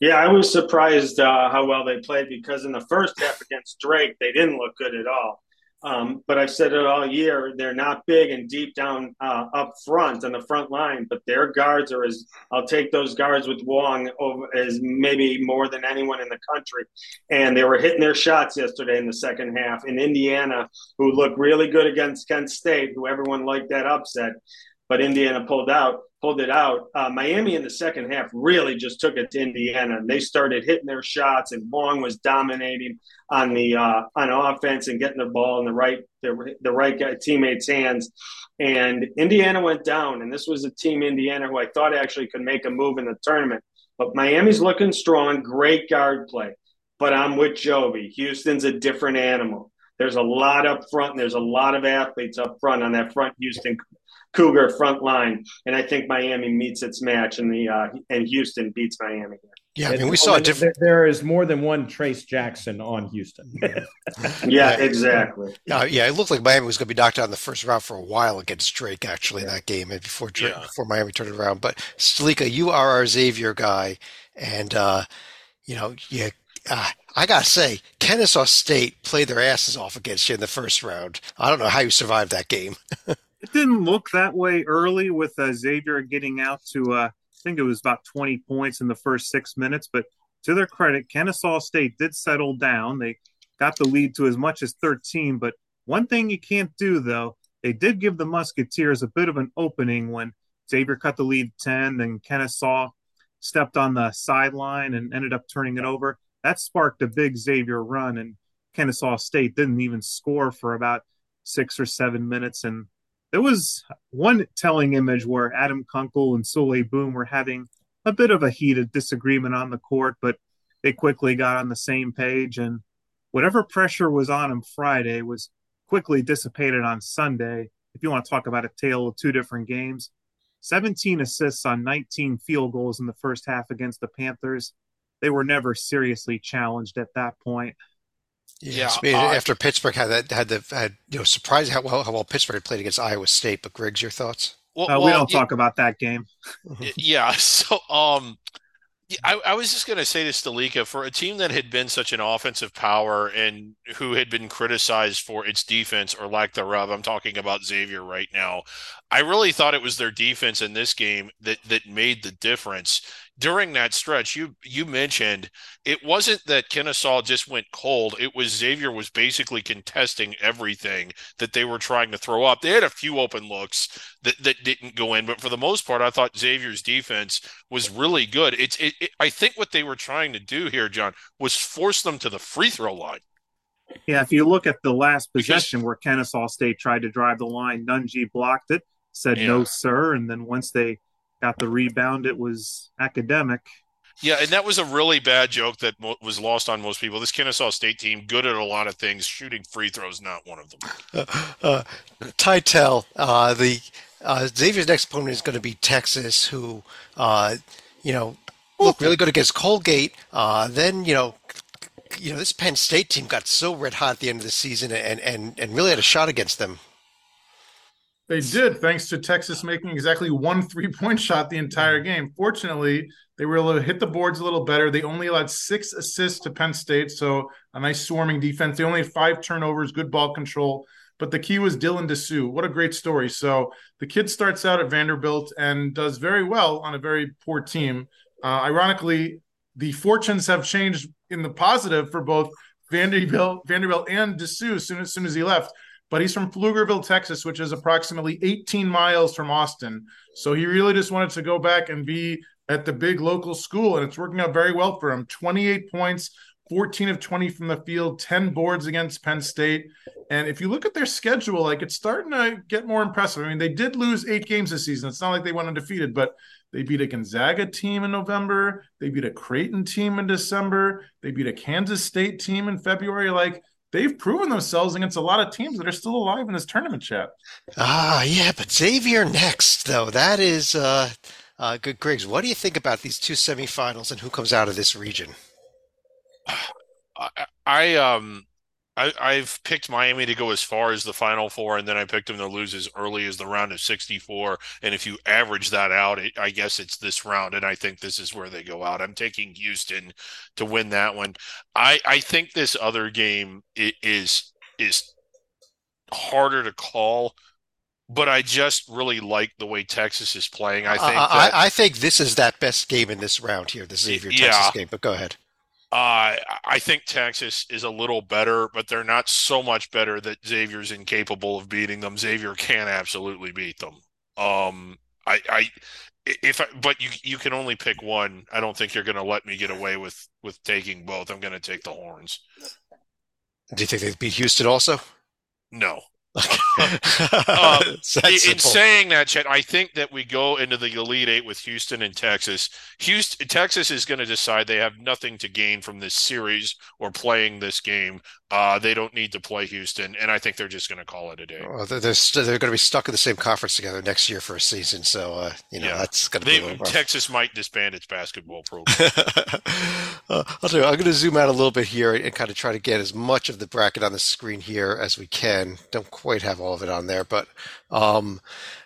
Yeah, I was surprised uh, how well they played because in the first half against Drake, they didn't look good at all. Um, but I've said it all year. They're not big and deep down uh, up front on the front line, but their guards are as I'll take those guards with Wong over as maybe more than anyone in the country. And they were hitting their shots yesterday in the second half. In Indiana, who looked really good against Kent State, who everyone liked that upset, but Indiana pulled out pulled it out. Uh, Miami in the second half really just took it to Indiana, and they started hitting their shots. And Wong was dominating on the uh, on offense and getting the ball in the right the, the right guy, teammates' hands. And Indiana went down, and this was a team Indiana who I thought actually could make a move in the tournament. But Miami's looking strong, great guard play. But I'm with Joby. Houston's a different animal. There's a lot up front, and there's a lot of athletes up front on that front Houston Cougar front line, and I think Miami meets its match, and the uh, and Houston beats Miami. Yeah, I mean, we saw a different. There is more than one Trace Jackson on Houston. yeah, exactly. Yeah, yeah, it looked like Miami was going to be knocked out in the first round for a while against Drake, actually, in that game, and before Drake, yeah. before Miami turned it around. But Stalika, you are our Xavier guy, and uh, you know, yeah, uh, I gotta say, Kennesaw State played their asses off against you in the first round. I don't know how you survived that game. it didn't look that way early with uh, Xavier getting out to, uh, I think it was about 20 points in the first six minutes. But to their credit, Kennesaw State did settle down. They got the lead to as much as 13. But one thing you can't do, though, they did give the Musketeers a bit of an opening when Xavier cut the lead 10, then Kennesaw stepped on the sideline and ended up turning it over. That sparked a big Xavier run, and Kennesaw State didn't even score for about six or seven minutes. And there was one telling image where Adam Kunkel and Souley Boum were having a bit of a heated disagreement on the court, but they quickly got on the same page. And whatever pressure was on him Friday was quickly dissipated on Sunday. If you want to talk about a tale of two different games, 17 assists on 19 field goals in the first half against the Panthers. They were never seriously challenged at that point. Yeah, uh, after Pittsburgh had that had the had you know surprised how well how well Pittsburgh had played against Iowa State. But Griggs, your thoughts? Well, uh, we don't yeah, talk about that game. yeah. So, um, I, I, was just going to say to Stalika for a team that had been such an offensive power and who had been criticized for its defense or lack thereof. I'm talking about Xavier right now. I really thought it was their defense in this game that that made the difference during that stretch, you you mentioned it wasn't that Kennesaw just went cold. It was Xavier was basically contesting everything that they were trying to throw up. They had a few open looks that, that didn't go in, but for the most part, I thought Xavier's defense was really good. It's it, it, I think what they were trying to do here, John, was force them to the free throw line. Yeah, if you look at the last possession because, where Kennesaw State tried to drive the line, Nunge blocked it, said yeah. no sir, and then once they got the rebound. It was academic. Yeah, and that was a really bad joke that mo- was lost on most people. This Kennesaw State team, good at a lot of things. Shooting free throws, not one of them. Uh, uh, Teitel, uh, the uh, Xavier's next opponent is going to be Texas, who, uh, you know, look really good against Colgate. Uh, then, you know, you know, this Penn State team got so red hot at the end of the season and, and, and really had a shot against them. They did, thanks to Texas making exactly one three point shot the entire game. Fortunately, they were able to hit the boards a little better. They only allowed six assists to Penn State, so a nice swarming defense. They only had five turnovers, good ball control. But the key was Dylan Disu. What a great story. So the kid starts out at Vanderbilt and does very well on a very poor team. Uh, ironically, the fortunes have changed in the positive for both Vanderbilt, Vanderbilt and Disu soon as soon as he left but he's from Pflugerville, Texas, which is approximately 18 miles from Austin. So he really just wanted to go back and be at the big local school, and it's working out very well for him. 28 points, 14 of 20 from the field, 10 boards against Penn State. And if you look at their schedule, like it's starting to get more impressive. I mean, they did lose eight games this season. It's not like they went undefeated, but they beat a Gonzaga team in November. They beat a Creighton team in December. They beat a Kansas State team in February. Like they've proven themselves against a lot of teams that are still alive in this tournament chat. Ah, yeah, but Xavier next though. That is uh, uh, good. Griggs, what do you think about these two semifinals and who comes out of this region? I, I um I, have picked Miami to go as far as the Final Four, and then I picked them to lose as early as the round of 64. And if you average that out, it, I guess it's this round, and I think this is where they go out. I'm taking Houston to win that one. I, I think this other game is is harder to call, but I just really like the way Texas is playing. I think uh, that, I, I, think this is that best game in this round here, the Xavier yeah, Texas game. But go ahead. Uh, I think Texas is a little better, but they're not so much better that Xavier's incapable of beating them. Xavier can absolutely beat them. Um, I, I, if I, but you you can only pick one. I don't think you're going to let me get away with with taking both. I'm going to take the horns. Do you think they beat Houston also? No. Uh, in saying that, Chet, I think that we go into the Elite Eight with Houston and Texas. Houston, Texas is going to decide they have nothing to gain from this series or playing this game. Uh, they don't need to play Houston, and I think they're just going to call it a day. Well, they're they're, they're, going to be stuck in the same conference together next year for a season, so uh, you know yeah. that's going to be. Texas might disband its basketball program. uh, I'll tell you, I'm going to zoom out a little bit here and kind of try to get as much of the bracket on the screen here as we can. Don't quite have all of it on there, but um,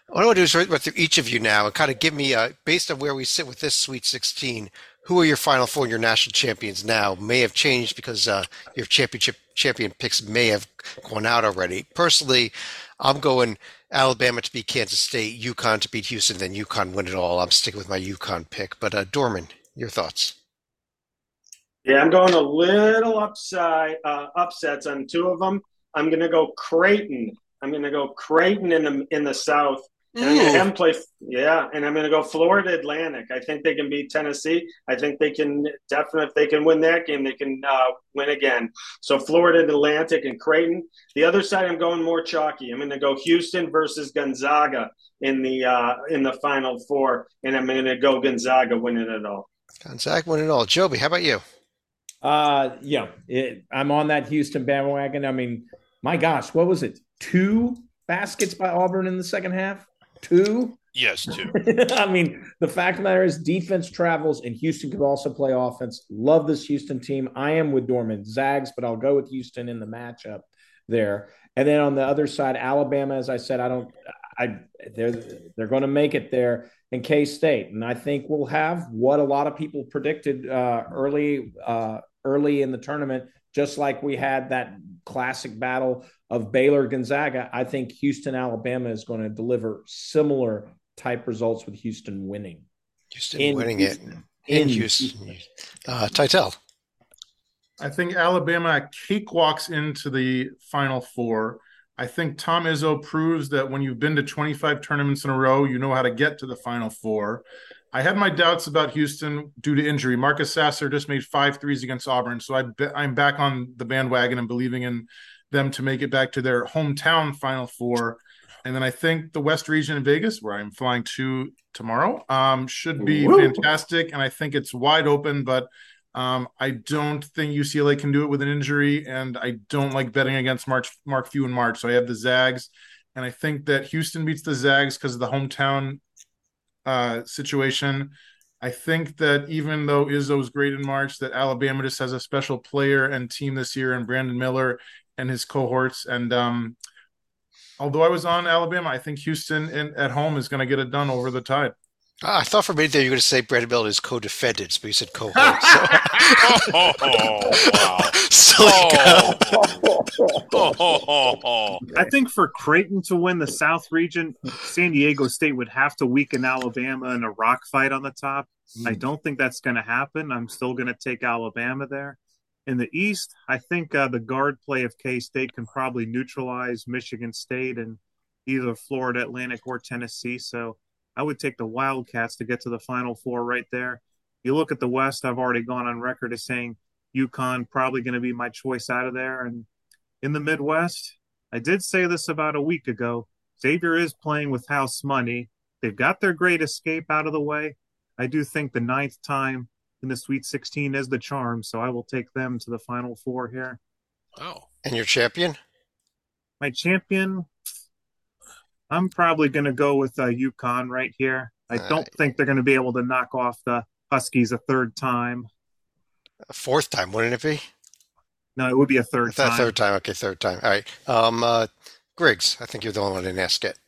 what I want to do is run through each of you now and kind of give me, uh, based on where we sit with this Sweet 16, who are your Final Four and your national champions now? May have changed because uh, your championship champion picks may have gone out already. Personally, I'm going Alabama to beat Kansas State, UConn to beat Houston, then UConn win it all. I'm sticking with my UConn pick. But uh, Dorman, your thoughts? Yeah, I'm going a little upside uh, upsets on two of them. I'm going to go Creighton. I'm going to go Creighton in the in the South. And I'm going to play, yeah, and I'm going to go Florida Atlantic. I think they can beat Tennessee. I think they can definitely, if they can win that game, they can uh, win again. So Florida Atlantic and Creighton. The other side, I'm going more chalky. I'm going to go Houston versus Gonzaga in the uh, in the Final Four, and I'm going to go Gonzaga winning it all. Gonzaga winning it all. Joby, how about you? Uh, yeah, it, I'm on that Houston bandwagon. I mean, my gosh, what was it? Two baskets by Auburn in the second half. Two. Yes, two. I mean, the fact of the matter is, defense travels, and Houston could also play offense. Love this Houston team. I am with Dorman Zags, but I'll go with Houston in the matchup there. And then on the other side, Alabama, as I said, I don't. I they're they're going to make it there in K State, and I think we'll have what a lot of people predicted uh, early uh, early in the tournament, just like we had that classic battle of Baylor Gonzaga. I think Houston, Alabama is going to deliver similar type results with Houston winning. Houston in winning Houston. it in, in Houston. Houston. Uh, Teitel. I think Alabama cakewalks into the Final Four. I think Tom Izzo proves that when you've been to 25 tournaments in a row, you know how to get to the Final Four. I had my doubts about Houston due to injury. Marcus Sasser just made five threes against Auburn, so I be, I'm back on the bandwagon and believing in them to make it back to their hometown Final Four. And then I think the West region in Vegas, where I'm flying to tomorrow, um, should be Woo. fantastic. And I think it's wide open, but um, I don't think UCLA can do it with an injury, and I don't like betting against March, Mark Few in March. So I have the Zags, and I think that Houston beats the Zags because of the hometown uh, situation. I think that even though Izzo's great in March, that Alabama just has a special player and team this year, and Brandon Miller and his cohorts. And um, although I was on Alabama, I think Houston in, at home is going to get it done over the Tide. Ah, I thought for a minute there you were going to say Brandon Miller is co-defendants, but you said cohort. So. oh, wow. so like, oh. I think for Creighton to win the South region, San Diego State would have to weaken Alabama in a rock fight on the top. Mm. I don't think that's going to happen. I'm still going to take Alabama there. In the East, I think uh, the guard play of K State can probably neutralize Michigan State and either Florida Atlantic or Tennessee. So I would take the Wildcats to get to the Final Four right there. You look at the West, I've already gone on record as saying UConn probably going to be my choice out of there. And in the Midwest, I did say this about a week ago. Xavier is playing with house money. They've got their great escape out of the way. I do think the ninth time in the Sweet 16 is the charm, so I will take them to the Final Four here. Oh. And your champion? My champion, I'm probably going to go with uh, UConn right here. I don't think they're going to be able to knock off the Huskies a third time. A fourth time, wouldn't it be? No, it would be a third time. Third time. Okay, third time. All right. Um, uh, Griggs, I think you're the only one in ask it.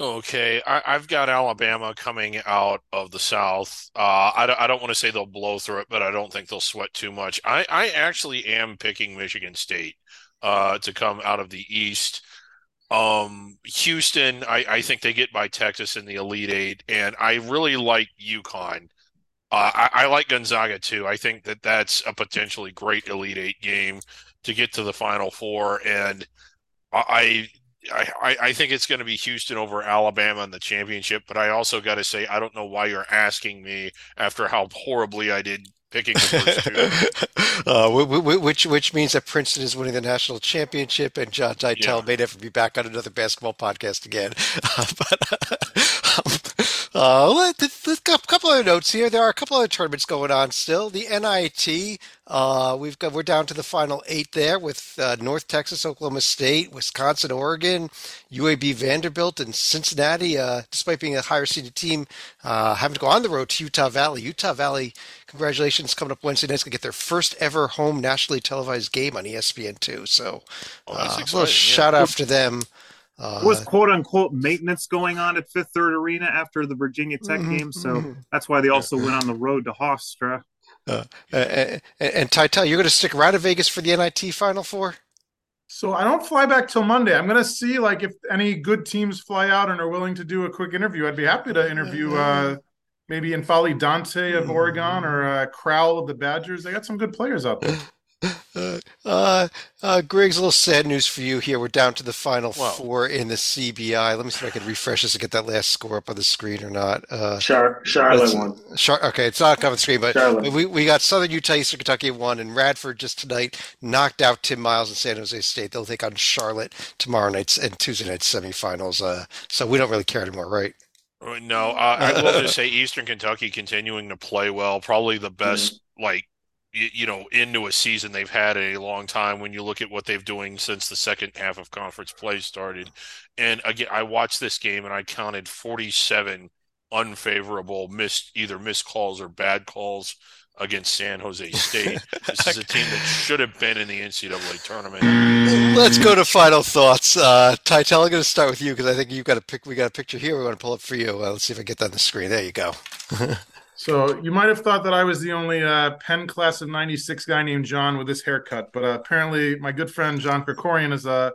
Okay, I, have got Alabama coming out of the South. Uh, I, I, don't want to say they'll blow through it, but I don't think they'll sweat too much. I, I actually am picking Michigan State uh, to come out of the East. Um, Houston, I, I, think they get by Texas in the Elite Eight, and I really like UConn. Uh, I, I, like Gonzaga too. I think that that's a potentially great Elite Eight game to get to the Final Four, and I I, I think it's going to be Houston over Alabama in the championship. But I also got to say, I don't know why you're asking me after how horribly I did picking the first two. uh, which which means that Princeton is winning the national championship, and John Teitel yeah. may never be back on another basketball podcast again. Uh, but um, uh, let, us a couple of notes here. There are a couple of tournaments going on still. The NIT, uh, we've got we're down to the final eight there with uh, North Texas, Oklahoma State, Wisconsin, Oregon, UAB, Vanderbilt, and Cincinnati. Uh, despite being a higher seeded team, uh, having to go on the road to Utah Valley. Utah Valley, congratulations, coming up Wednesday night. Going to get their first ever home nationally televised game on ESPN two. So, oh, uh, a little shout out to them. Uh, was quote unquote maintenance going on at Fifth Third Arena after the Virginia Tech mm-hmm, game, so mm-hmm. that's why they also went on the road to Hofstra. Uh, and, and Teitel, you're going to stick around in Vegas for the NIT Final Four. So I don't fly back till Monday. I'm going to see like if any good teams fly out and are willing to do a quick interview. I'd be happy to interview uh, maybe N'Faly Dante of Oregon or uh, Crowl of the Badgers. They got some good players out there. Uh, uh, Griggs, a little sad news for you here. We're down to the final four in the CBI. Let me see if I can refresh this to get that last score up on the screen or not. Uh, Char- Charlotte won. Char- okay, it's not coming on the screen, but we, we got Southern Utah, Eastern Kentucky won, and Radford just tonight knocked out Tim Miles and San Jose State. They'll take on Charlotte tomorrow night and Tuesday night semifinals. Uh, so we don't really care anymore, right? Uh, no, I will just say Eastern Kentucky continuing to play well. Probably the best, mm-hmm. like you know into a season they've had in a long time when you look at what they've doing since the second half of conference play started and again i watched this game and i counted 47 unfavorable missed either missed calls or bad calls against san jose state. This is a team that should have been in the ncaa tournament. Let's go to final thoughts. Uh Teitel, i'm going to start with you because i think you've got a pic we got a picture here we want to pull up for you. Uh, let's see if i get that on the screen. There you go. So you might have thought that I was the only uh, Penn class of '96 guy named John with this haircut, but uh, apparently my good friend John Krikorian is a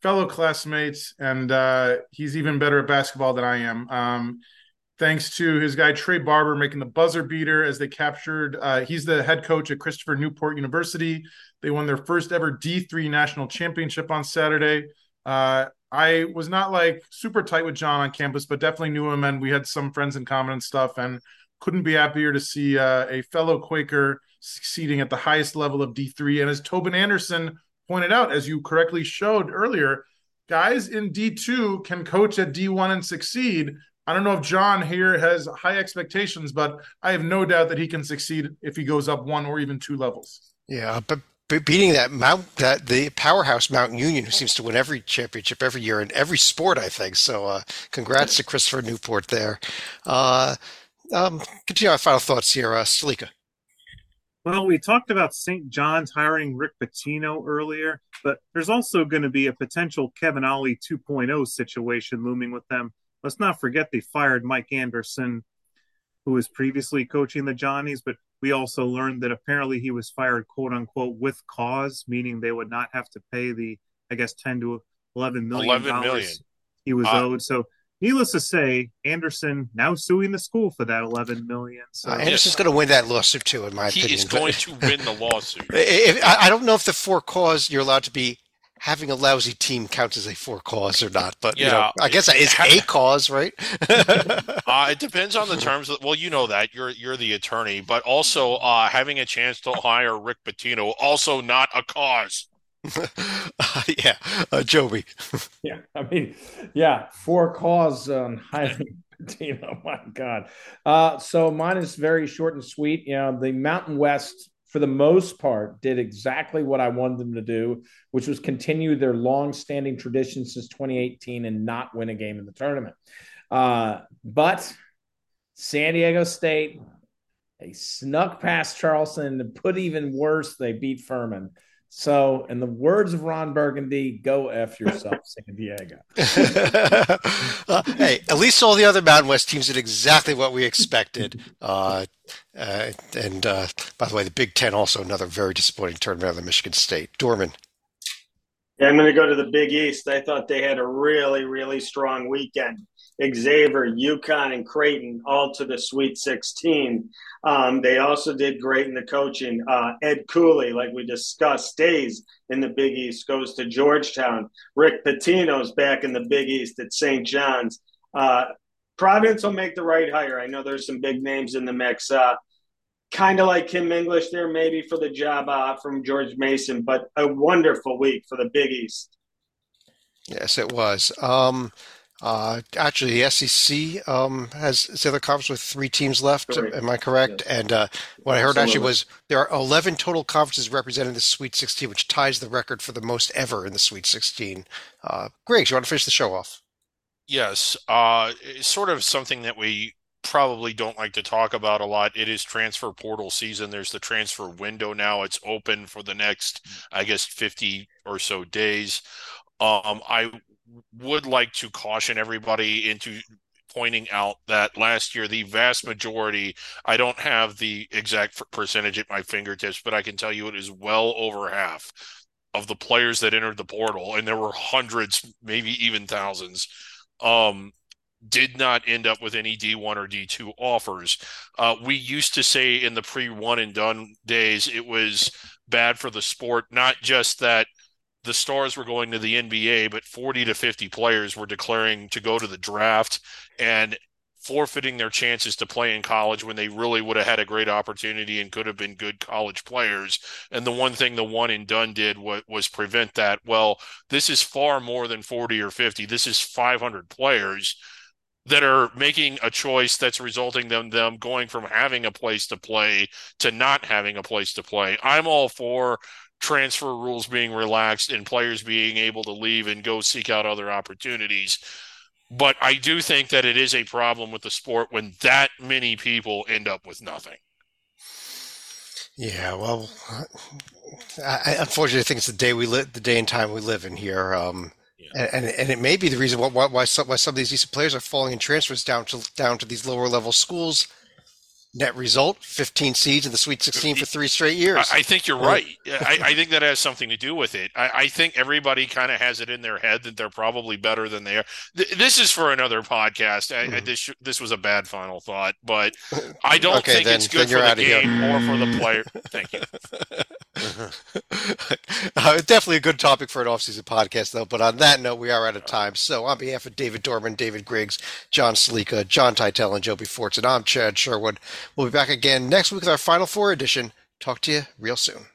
fellow classmate, and uh, he's even better at basketball than I am. Um, thanks to his guy Trey Barber making the buzzer beater as they captured. Uh, he's the head coach at Christopher Newport University. They won their first ever D3 national championship on Saturday. Uh, I was not like super tight with John on campus, but definitely knew him, and we had some friends in common and stuff. And couldn't be happier to see uh, a fellow Quaker succeeding at the highest level of D3. And as Tobin Anderson pointed out, as you correctly showed earlier, guys in D2 can coach at D1 and succeed. I don't know if John here has high expectations, but I have no doubt that he can succeed if he goes up one or even two levels. Yeah, but beating that Mount that the powerhouse Mount Union, who seems to win every championship every year in every sport, I think. So, uh, congrats to Christopher Newport there. Uh, um, continue our final thoughts here, uh, Salika. Well, we talked about St. John's hiring Rick Pitino earlier, but there's also going to be a potential Kevin Ollie 2.0 situation looming with them. Let's not forget they fired Mike Anderson, who was previously coaching the Johnnies, but we also learned that apparently he was fired, quote unquote, with cause, meaning they would not have to pay the, I guess, 10 to 11 million. 11 million. He was uh, owed. So needless to say, Anderson now suing the school for that eleven million. So uh, Anderson's going to win that lawsuit too, in my he opinion. He is going to win the lawsuit. If, I don't know if the for cause you're allowed to be having a lousy team counts as a for cause or not, but yeah, you know, I guess that is a cause, right? uh, it depends on the terms. Of, well, you know that you're you're the attorney, but also uh, having a chance to hire Rick Pitino also not a cause. uh, yeah, uh, Joby. yeah, I mean, yeah, for cause on hiring Pitino. My God. Uh, so mine is very short and sweet. You know, the Mountain West, for the most part, did exactly what I wanted them to do, which was continue their long-standing tradition since 2018 and not win a game in the tournament. Uh, but San Diego State, they snuck past Charleston and put even worse, they beat Furman. So, in the words of Ron Burgundy, go F yourself, San Diego. uh, hey, at least all the other Mountain West teams did exactly what we expected. Uh, uh, and uh, by the way, the Big Ten also another very disappointing tournament out of Michigan State. Dorman. Yeah, I'm going to go to the Big East. I thought they had a really, really strong weekend. Xavier, UConn, and Creighton all to the Sweet 16. Um, they also did great in the coaching. Uh, Ed Cooley, like we discussed, stays in the Big East, goes to Georgetown. Rick Pitino's back in the Big East at St. John's. Uh, Providence will make the right hire. I know there's some big names in the mix. Uh, kind of like Kim English there, maybe for the job uh, from George Mason, but a wonderful week for the Big East. Yes, it was. Um, uh, actually, the SEC um, has the other conference with three teams left. Correct. Am I correct? Yes. And uh, what I heard Absolutely. actually was there are 11 total conferences representing the Sweet 16, which ties the record for the most ever in the Sweet 16. Uh, Greg, you want to finish the show off? Yes. Uh, it's sort of something that we probably don't like to talk about a lot. It is transfer portal season. There's the transfer window now. It's open for the next, I guess, 50 or so days. Um, I would like to caution everybody into pointing out that last year the vast majority i don't have the exact percentage at my fingertips but i can tell you it is well over half of the players that entered the portal and there were hundreds maybe even thousands um, did not end up with any D1 or D2 offers. Uh, we used to say in the pre one and done days, it was bad for the sport, not just that the stars were going to the NBA, but 40 to 50 players were declaring to go to the draft and forfeiting their chances to play in college when they really would have had a great opportunity and could have been good college players. And the one thing the one and done did was, was prevent that. Well, this is far more than 40 or 50. This is 500 players that are making a choice that's resulting them them going from having a place to play to not having a place to play. I'm all for transfer rules being relaxed and players being able to leave and go seek out other opportunities. But I do think that it is a problem with the sport when that many people end up with nothing. Yeah, well, I, unfortunately, I think it's the day we live, the day and time we live in here. Um, yeah. and, and it may be the reason why, why, some, why some of these decent players are falling in transfers down to down to these lower level schools Net result: 15 seeds in the Sweet 16 for three straight years. I, I think you're right. I, I, think that has something to do with it. I, I think everybody kind of has it in their head that they're probably better than they are. Th- this is for another podcast. Mm-hmm. this this was a bad final thought, but I don't okay, think then, it's good for the game or for the player. Thank you. uh, definitely a good topic for an off-season podcast, though. But on that note, we are out of time. So, on behalf of David Dorman, David Griggs, John Salika, John Teitel, and Joby Fortson, I'm Chad Sherwood. We'll be back again next week with our Final Four edition. Talk to you real soon.